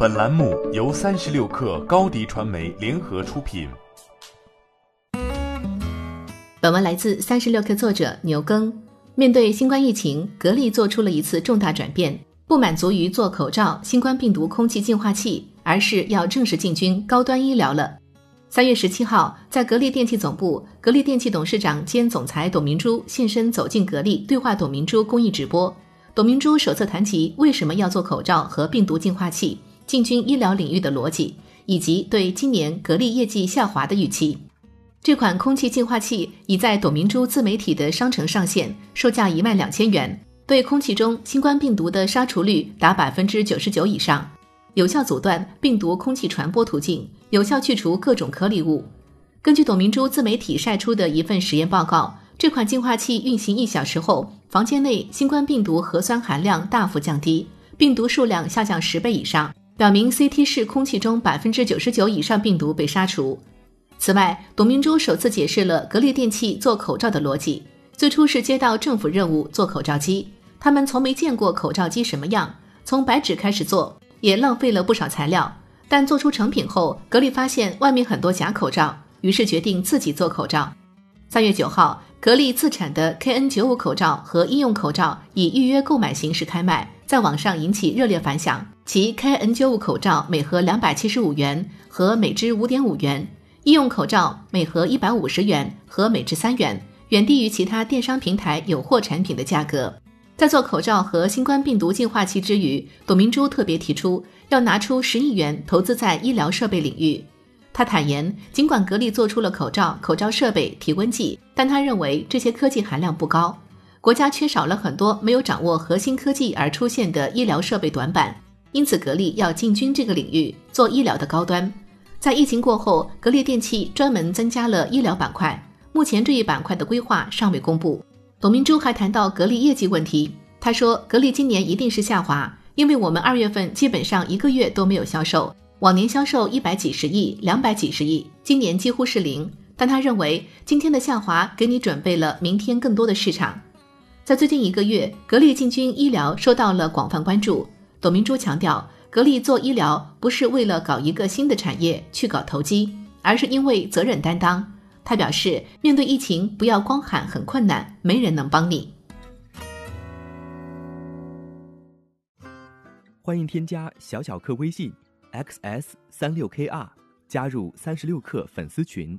本栏目由三十六氪高低传媒联合出品。本文来自三十六氪作者牛耕。面对新冠疫情，格力做出了一次重大转变，不满足于做口罩、新冠病毒空气净化器，而是要正式进军高端医疗了。三月十七号，在格力电器总部，格力电器董事长兼总裁董明珠现身走进格力，对话董明珠公益直播。董明珠首次谈及为什么要做口罩和病毒净化器，进军医疗领域的逻辑，以及对今年格力业绩下滑的预期。这款空气净化器已在董明珠自媒体的商城上线，售价一万两千元，对空气中新冠病毒的杀除率达百分之九十九以上。有效阻断病毒空气传播途径，有效去除各种颗粒物。根据董明珠自媒体晒出的一份实验报告，这款净化器运行一小时后，房间内新冠病毒核酸含量大幅降低，病毒数量下降十倍以上，表明 CT 室空气中百分之九十九以上病毒被杀除。此外，董明珠首次解释了格力电器做口罩的逻辑：最初是接到政府任务做口罩机，他们从没见过口罩机什么样，从白纸开始做。也浪费了不少材料，但做出成品后，格力发现外面很多假口罩，于是决定自己做口罩。三月九号，格力自产的 KN95 口罩和医用口罩以预约购买形式开卖，在网上引起热烈反响。其 KN95 口罩每盒两百七十五元，和每支五点五元；医用口罩每盒一百五十元，和每支三元，远低于其他电商平台有货产品的价格。在做口罩和新冠病毒净化器之余，董明珠特别提出要拿出十亿元投资在医疗设备领域。他坦言，尽管格力做出了口罩、口罩设备、体温计，但他认为这些科技含量不高，国家缺少了很多没有掌握核心科技而出现的医疗设备短板。因此，格力要进军这个领域，做医疗的高端。在疫情过后，格力电器专门增加了医疗板块，目前这一板块的规划尚未公布。董明珠还谈到格力业绩问题，他说：“格力今年一定是下滑，因为我们二月份基本上一个月都没有销售，往年销售一百几十亿、两百几十亿，今年几乎是零。但他认为今天的下滑给你准备了明天更多的市场。在最近一个月，格力进军医疗受到了广泛关注。董明珠强调，格力做医疗不是为了搞一个新的产业去搞投机，而是因为责任担当。”他表示，面对疫情，不要光喊很困难，没人能帮你。欢迎添加小小客微信，xs 三六 kr，加入三十六氪粉丝群。